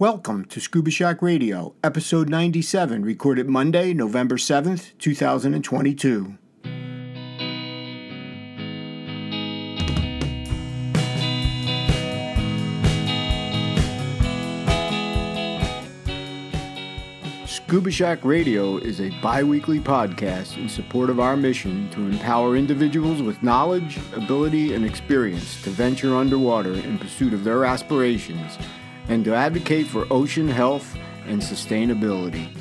Welcome to Scuba Shack Radio, episode 97, recorded Monday, November 7th, 2022. Scuba Shack Radio is a bi weekly podcast in support of our mission to empower individuals with knowledge, ability, and experience to venture underwater in pursuit of their aspirations and to advocate for ocean health and sustainability.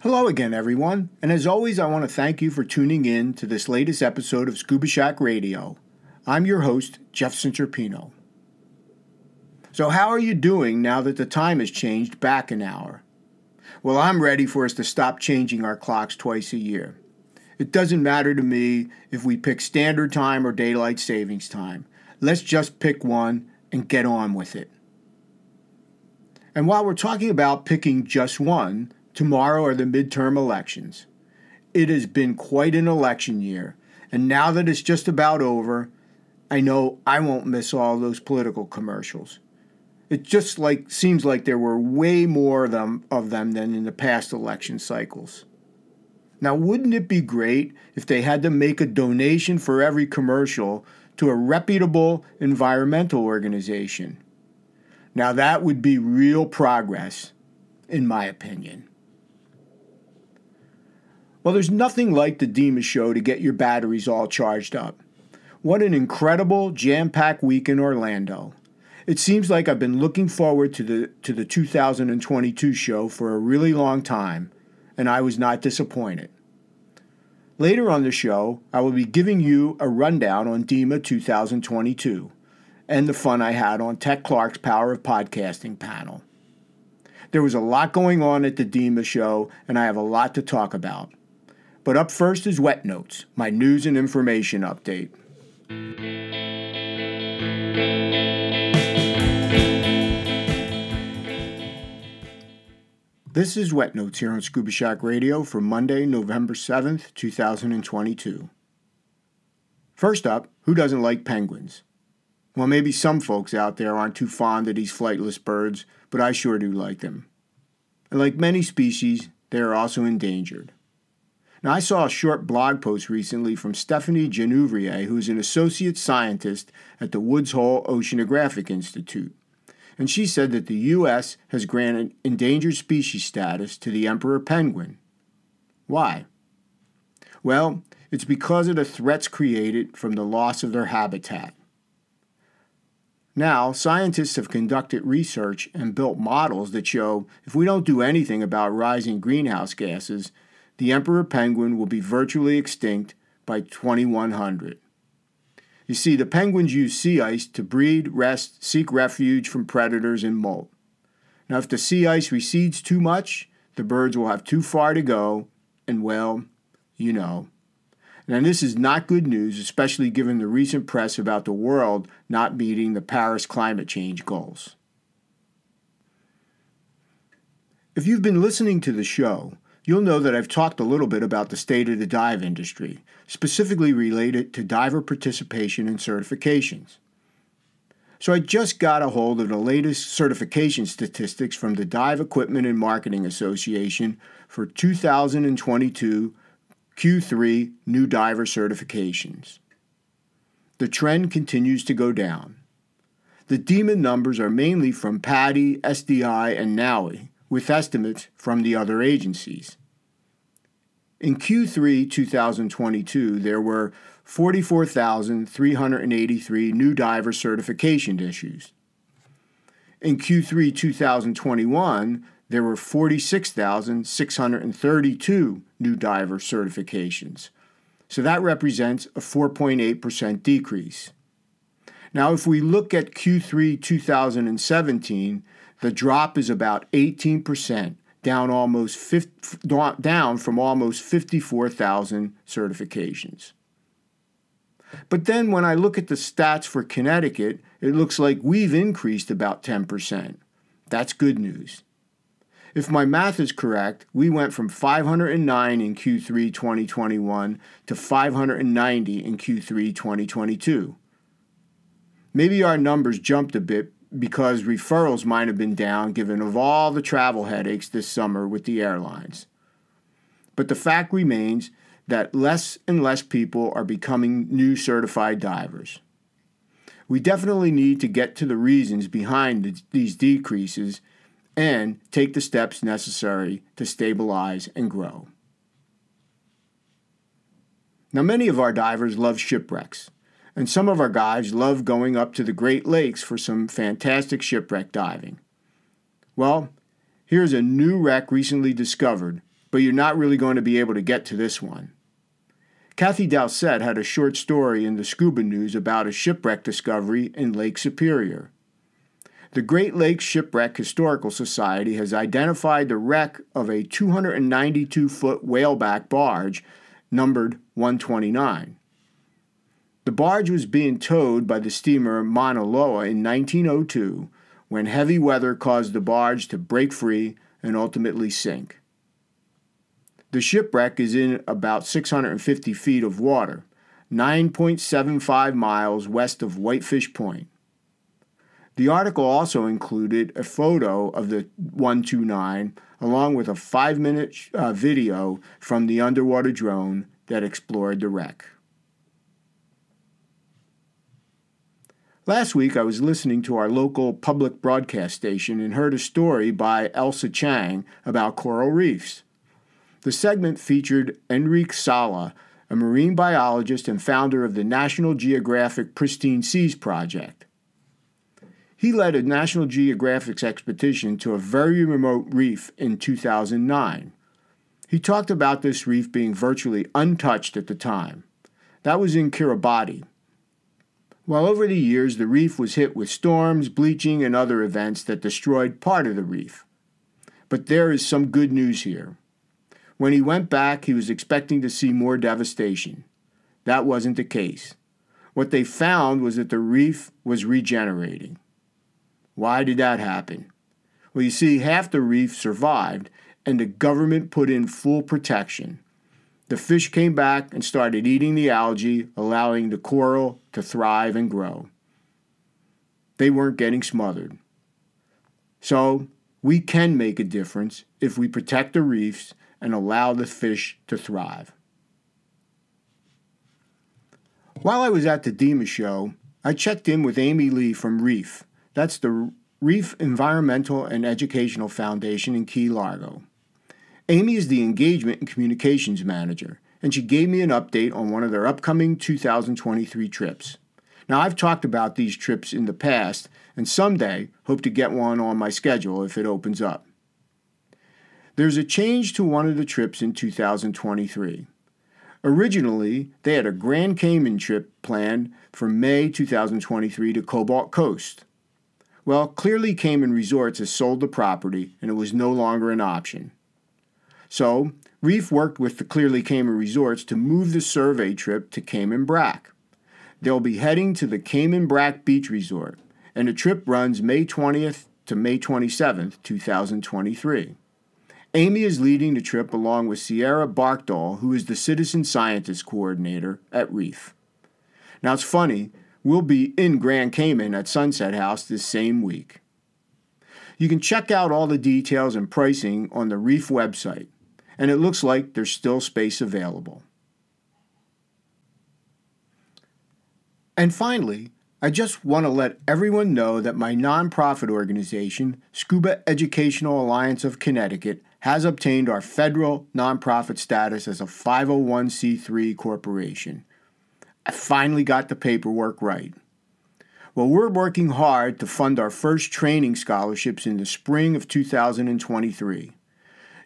Hello again, everyone, and as always, I want to thank you for tuning in to this latest episode of Scuba Shack Radio. I'm your host, Jeff Centropino. So, how are you doing now that the time has changed back an hour? Well, I'm ready for us to stop changing our clocks twice a year. It doesn't matter to me if we pick standard time or daylight savings time. Let's just pick one and get on with it. And while we're talking about picking just one, tomorrow are the midterm elections. It has been quite an election year, and now that it's just about over, I know I won't miss all those political commercials it just like seems like there were way more of them, of them than in the past election cycles. Now, wouldn't it be great if they had to make a donation for every commercial to a reputable environmental organization? Now, that would be real progress, in my opinion. Well, there's nothing like the DEMA show to get your batteries all charged up. What an incredible jam packed week in Orlando. It seems like I've been looking forward to the to the 2022 show for a really long time, and I was not disappointed. Later on the show, I will be giving you a rundown on DEMA 2022 and the fun I had on Tec Clark's Power of Podcasting panel. There was a lot going on at the DEMA show, and I have a lot to talk about. But up first is Wet Notes, my news and information update. This is Wet Notes here on Scuba Shack Radio for Monday, November 7th, 2022. First up, who doesn't like penguins? Well, maybe some folks out there aren't too fond of these flightless birds, but I sure do like them. And like many species, they are also endangered. Now, I saw a short blog post recently from Stephanie Jenouvrier, who's an associate scientist at the Woods Hole Oceanographic Institute and she said that the U.S. has granted endangered species status to the emperor penguin. Why? Well, it's because of the threats created from the loss of their habitat. Now, scientists have conducted research and built models that show if we don't do anything about rising greenhouse gases, the emperor penguin will be virtually extinct by 2100. You see, the penguins use sea ice to breed, rest, seek refuge from predators, and molt. Now, if the sea ice recedes too much, the birds will have too far to go, and well, you know. Now, this is not good news, especially given the recent press about the world not meeting the Paris climate change goals. If you've been listening to the show, you'll know that I've talked a little bit about the state of the dive industry, specifically related to diver participation and certifications. So I just got a hold of the latest certification statistics from the Dive Equipment and Marketing Association for 2022 Q3 new diver certifications. The trend continues to go down. The DEMA numbers are mainly from PADI, SDI, and NAUI, with estimates from the other agencies. In Q3 2022, there were 44,383 new diver certification issues. In Q3 2021, there were 46,632 new diver certifications. So that represents a 4.8% decrease. Now, if we look at Q3 2017, the drop is about 18%, down almost 50, down from almost 54,000 certifications. But then when I look at the stats for Connecticut, it looks like we've increased about 10%. That's good news. If my math is correct, we went from 509 in Q3 2021 to 590 in Q3 2022. Maybe our numbers jumped a bit because referrals might have been down given of all the travel headaches this summer with the airlines. But the fact remains that less and less people are becoming new certified divers. We definitely need to get to the reasons behind these decreases and take the steps necessary to stabilize and grow. Now, many of our divers love shipwrecks, and some of our guides love going up to the Great Lakes for some fantastic shipwreck diving. Well, here's a new wreck recently discovered, but you're not really going to be able to get to this one. Kathy Dowsett had a short story in the Scuba News about a shipwreck discovery in Lake Superior. The Great Lakes Shipwreck Historical Society has identified the wreck of a 292 foot whaleback barge numbered 129. The barge was being towed by the steamer Mauna Loa in 1902 when heavy weather caused the barge to break free and ultimately sink. The shipwreck is in about 650 feet of water, 9.75 miles west of Whitefish Point. The article also included a photo of the 129 along with a five minute uh, video from the underwater drone that explored the wreck. Last week, I was listening to our local public broadcast station and heard a story by Ailsa Chang about coral reefs. The segment featured Enrique Sala, a marine biologist and founder of the National Geographic Pristine Seas Project. He led a National Geographic's expedition to a very remote reef in 2009. He talked about this reef being virtually untouched at the time. That was in Kiribati. While over the years the reef was hit with storms, bleaching, and other events that destroyed part of the reef. But there is some good news here. When he went back, he was expecting to see more devastation. That wasn't the case. What they found was that the reef was regenerating. Why did that happen? Well, you see, half the reef survived, and the government put in full protection. The fish came back and started eating the algae, allowing the coral to thrive and grow. They weren't getting smothered. So, we can make a difference if we protect the reefs and allow the fish to thrive. While I was at the DEMA show, I checked in with Amy Lee from Reef. That's the Reef Environmental and Educational Foundation in Key Largo. Amy is the Engagement and Communications Manager, and she gave me an update on one of their upcoming 2023 trips. Now, I've talked about these trips in the past, and someday hope to get one on my schedule if it opens up. There's a change to one of the trips in 2023. Originally, they had a Grand Cayman trip planned for May 2023 to Cobalt Coast. Well, clearly Cayman Resorts has sold the property and it was no longer an option. So, Reef worked with the Clearly Cayman Resorts to move the survey trip to Cayman Brac. They'll be heading to the Cayman Brac Beach Resort, and the trip runs May 20th to May 27th, 2023. Amy is leading the trip along with Sierra Barkdahl, who is the Citizen Scientist Coordinator at Reef. Now, it's funny, we'll be in Grand Cayman at Sunset House this same week. You can check out all the details and pricing on the Reef website, and it looks like there's still space available. And finally, I just want to let everyone know that my nonprofit organization, Scuba Educational Alliance of Connecticut, has obtained our federal nonprofit status as a 501c3 corporation. I finally got the paperwork right. Well, we're working hard to fund our first training scholarships in the spring of 2023.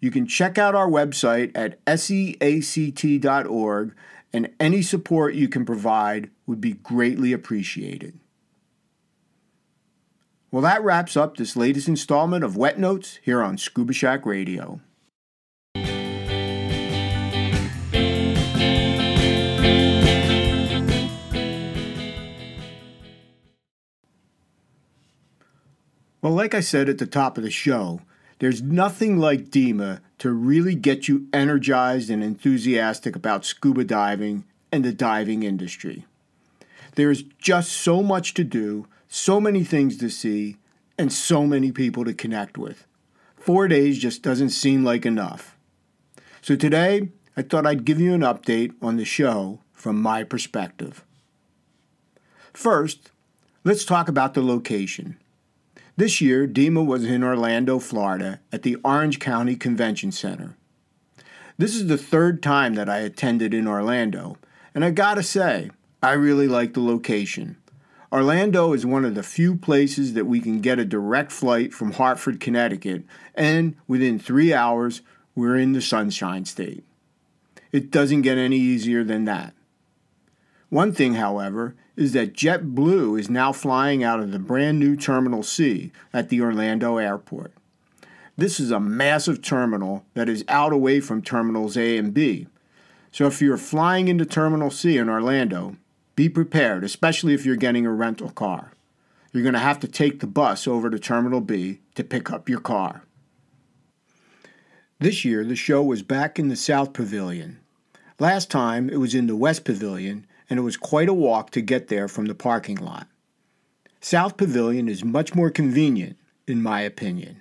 You can check out our website at seact.org, and any support you can provide would be greatly appreciated. Well, that wraps up this latest installment of Wet Notes here on Scuba Shack Radio. Well, like I said at the top of the show, There's nothing like DEMA to really get you energized and enthusiastic about scuba diving and the diving industry. There's just so much to do, so many things to see, and so many people to connect with. Four days just doesn't seem like enough. So today, I thought I'd give you an update on the show from my perspective. First, let's talk about the location. This year, DEMA was in Orlando, Florida, at the Orange County Convention Center. This is the third time that I attended in Orlando, and I gotta say, I really like the location. Orlando is one of the few places that we can get a direct flight from Hartford, Connecticut, and within three hours, we're in the Sunshine State. It doesn't get any easier than that. One thing, however, is that JetBlue is now flying out of the brand new Terminal C at the Orlando airport. This is a massive terminal that is out away from Terminals A and B. So if you're flying into Terminal C in Orlando, be prepared, especially if you're getting a rental car. You're going to have to take the bus over to Terminal B to pick up your car. This year, the show was back in the South Pavilion. Last time, it was in the West Pavilion, and it was quite a walk to get there from the parking lot. South Pavilion is much more convenient, in my opinion.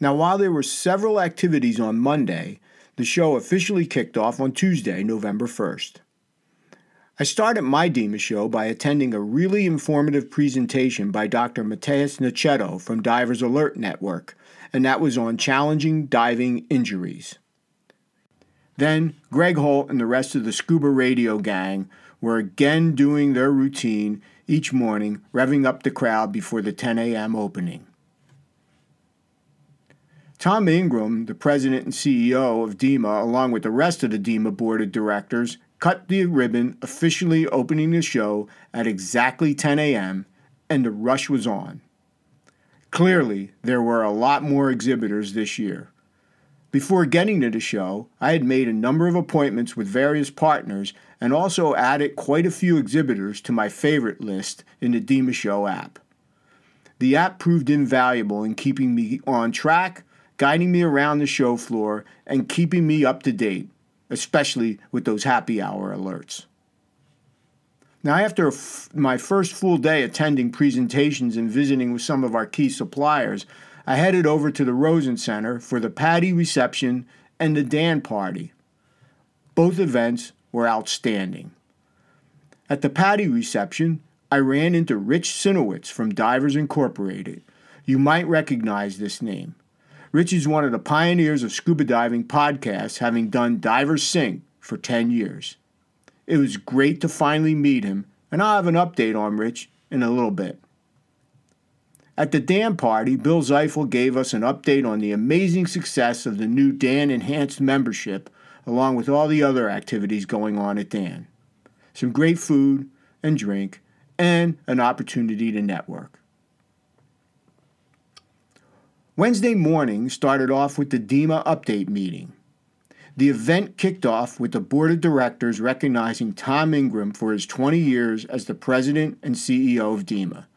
Now, while there were several activities on Monday, the show officially kicked off on Tuesday, November 1st. I started my DEMA show by attending a really informative presentation by Dr. Matias Nochetto from Divers Alert Network, and that was on challenging diving injuries. Then Greg Holt and the rest of the Scuba Radio gang were again doing their routine each morning, revving up the crowd before the 10 a.m. opening. Tom Ingram, the president and CEO of DEMA, along with the rest of the DEMA board of directors, cut the ribbon, officially opening the show at exactly 10 a.m., and the rush was on. Clearly, there were a lot more exhibitors this year. Before getting to the show, I had made a number of appointments with various partners and also added quite a few exhibitors to my favorite list in the DEMA Show app. The app proved invaluable in keeping me on track, guiding me around the show floor, and keeping me up to date, especially with those happy hour alerts. Now, after my first full day attending presentations and visiting with some of our key suppliers, I headed over to the Rosen Center for the PADI reception and the Dan party. Both events were outstanding. At the PADI reception, I ran into Rich Sinowitz from Divers Incorporated. You might recognize this name. Rich is one of the pioneers of scuba diving podcasts, having done Divers Sing for 10 years. It was great to finally meet him, and I'll have an update on Rich in a little bit. At the Dan party, Bill Ziefle gave us an update on the amazing success of the new Dan Enhanced membership, along with all the other activities going on at Dan. Some great food and drink, and an opportunity to network. Wednesday morning started off with the DEMA update meeting. The event kicked off with the board of directors recognizing Tom Ingram for his 20 years as the president and CEO of DEMA.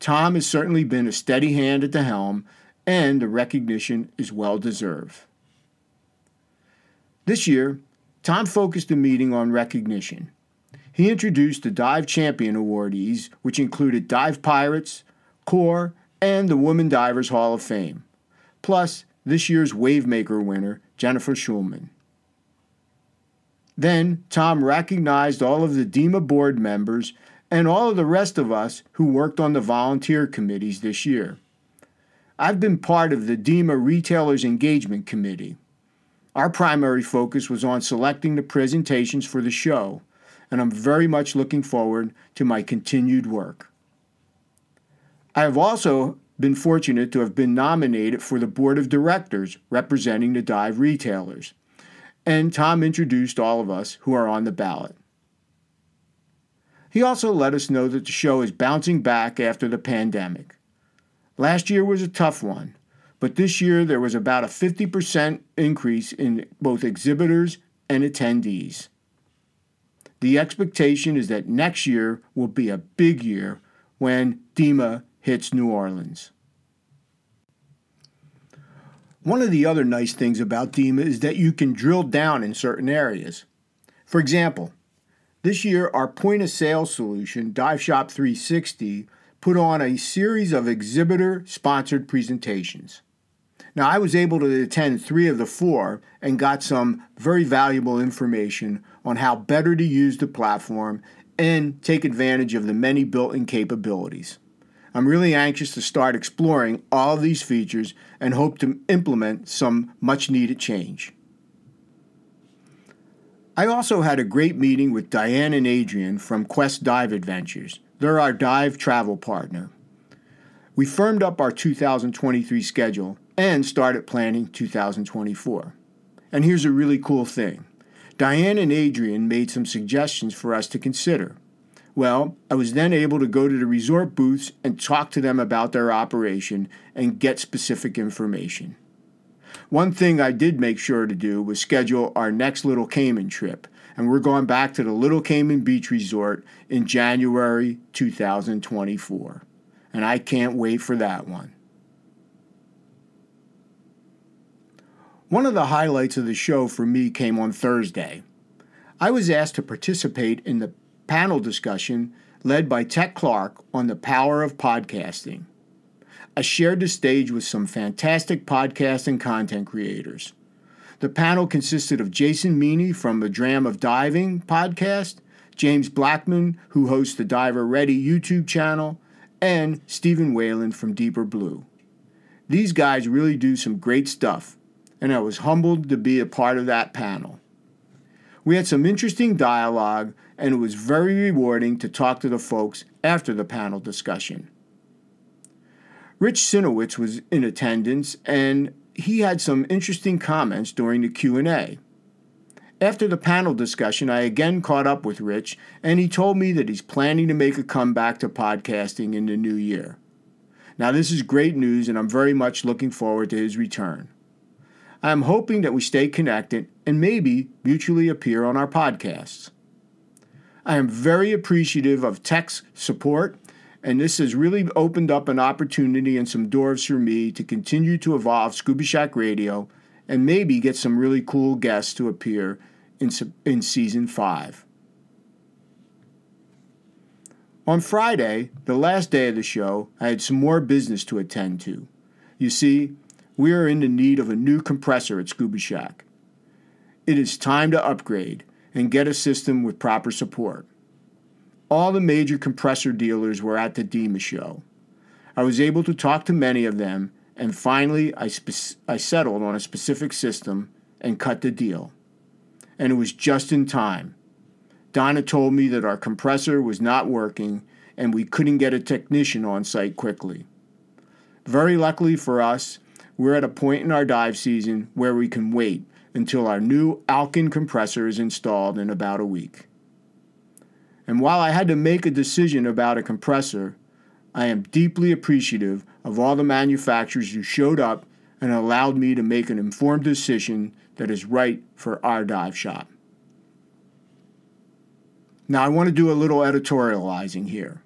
Tom has certainly been a steady hand at the helm, and the recognition is well deserved. This year, Tom focused the meeting on recognition. He introduced the Dive Champion awardees, which included Dive Pirates, Core, and the Women Divers Hall of Fame, plus this year's Wavemaker winner, Jennifer Schulman. Then Tom recognized all of the DEMA board members and all of the rest of us who worked on the volunteer committees this year. I've been part of the DEMA Retailers Engagement Committee. Our primary focus was on selecting the presentations for the show, and I'm very much looking forward to my continued work. I have also been fortunate to have been nominated for the board of directors representing the dive retailers, and Tom introduced all of us who are on the ballot. He also let us know that the show is bouncing back after the pandemic. Last year was a tough one, but this year there was about a 50% increase in both exhibitors and attendees. The expectation is that next year will be a big year when DEMA hits New Orleans. One of the other nice things about DEMA is that you can drill down in certain areas. For example, this year our point of sale solution, Dive Shop 360, put on a series of exhibitor sponsored presentations. Now, I was able to attend three of the four and got some very valuable information on how better to use the platform and take advantage of the many built in capabilities. I'm really anxious to start exploring all of these features and hope to implement some much needed change. I also had a great meeting with Diane and Adrian from Quest Dive Adventures. They're our dive travel partner. We firmed up our 2023 schedule and started planning 2024. And here's a really cool thing Diane and Adrian made some suggestions for us to consider. Well, I was then able to go to the resort booths and talk to them about their operation and get specific information. One thing I did make sure to do was schedule our next Little Cayman trip, and we're going back to the Little Cayman Beach Resort in January 2024. And I can't wait for that one. One of the highlights of the show for me came on Thursday. I was asked to participate in the panel discussion led by Tec Clark on the power of podcasting. I shared the stage with some fantastic podcast and content creators. The panel consisted of Jason Meany from the Dram of Diving podcast, James Blackman, who hosts the Diver Ready YouTube channel, and Stephan Whelan from DeeperBlue. These guys really do some great stuff, and I was humbled to be a part of that panel. We had some interesting dialogue, and it was very rewarding to talk to the folks after the panel discussion. Rich Sinowitz was in attendance, and he had some interesting comments during the Q&A. After the panel discussion, I again caught up with Rich, and he told me that he's planning to make a comeback to podcasting in the new year. Now, this is great news, and I'm very much looking forward to his return. I am hoping that we stay connected and maybe mutually appear on our podcasts. I am very appreciative of Tech's support, and this has really opened up an opportunity and some doors for me to continue to evolve Scuba Shack Radio and maybe get some really cool guests to appear in, in season 5. On Friday, the last day of the show, I had some more business to attend to. You see, we are in the need of a new compressor at Scuba Shack. It is time to upgrade and get a system with proper support. All the major compressor dealers were at the DEMA show. I was able to talk to many of them, and finally I, spe- I settled on a specific system and cut the deal. And it was just in time. Donna told me that our compressor was not working and we couldn't get a technician on site quickly. Very luckily for us, we're at a point in our dive season where we can wait until our new Alkin compressor is installed in about a week. And while I had to make a decision about a compressor, I am deeply appreciative of all the manufacturers who showed up and allowed me to make an informed decision that is right for our dive shop. Now, I want to do a little editorializing here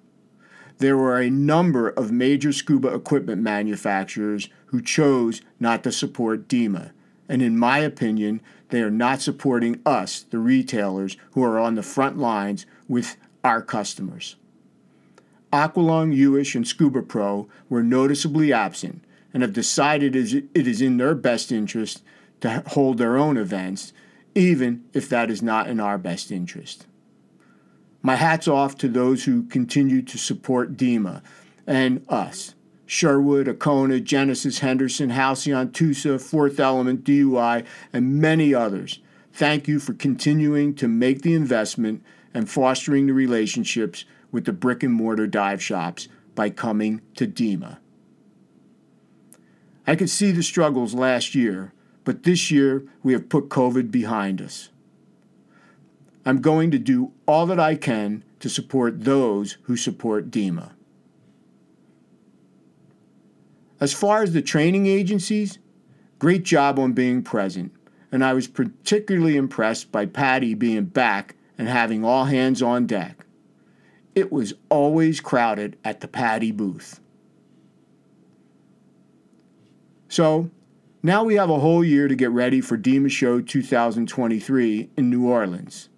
there were a number of major scuba equipment manufacturers who chose not to support DEMA. And in my opinion, they are not supporting us, the retailers, who are on the front lines with our customers. Aqualung, UISH, and Scuba Pro were noticeably absent and have decided it is in their best interest to hold their own events, even if that is not in our best interest. My hat's off to those who continue to support DEMA and us. Sherwood, Akona, Genesis, Henderson, Halcyon, Tusa, Fourth Element, DUI, and many others. Thank you for continuing to make the investment and fostering the relationships with the brick and mortar dive shops by coming to DEMA. I could see the struggles last year, but this year we have put COVID behind us. I'm going to do all that I can to support those who support DEMA. As far as the training agencies, great job on being present, and I was particularly impressed by PADI being back and having all hands on deck. It was always crowded at the PADI booth. So, Now we have a whole year to get ready for DEMA Show 2023 in New Orleans.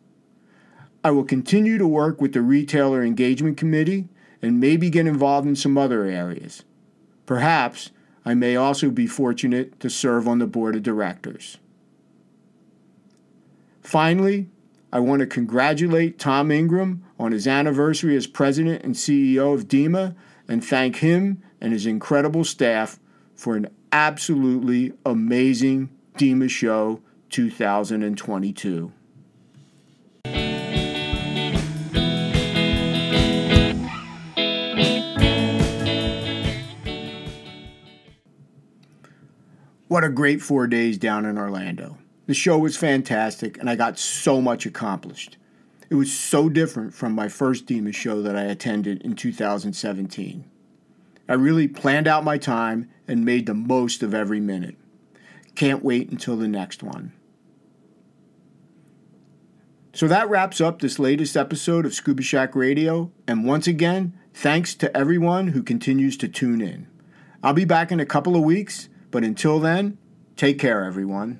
I will continue to work with the Retailer Engagement Committee and maybe get involved in some other areas. Perhaps I may also be fortunate to serve on the board of directors. Finally, I want to congratulate Tom Ingram on his anniversary as president and CEO of DEMA and thank him and his incredible staff for an absolutely amazing DEMA show 2022. What a great four days down in Orlando. The show was fantastic, and I got so much accomplished. It was so different from my first DEMA show that I attended in 2017. I really planned out my time and made the most of every minute. Can't wait until the next one. So that wraps up this latest episode of Scuba Shack Radio, and once again, thanks to everyone who continues to tune in. I'll be back in a couple of weeks, but until then, take care, everyone.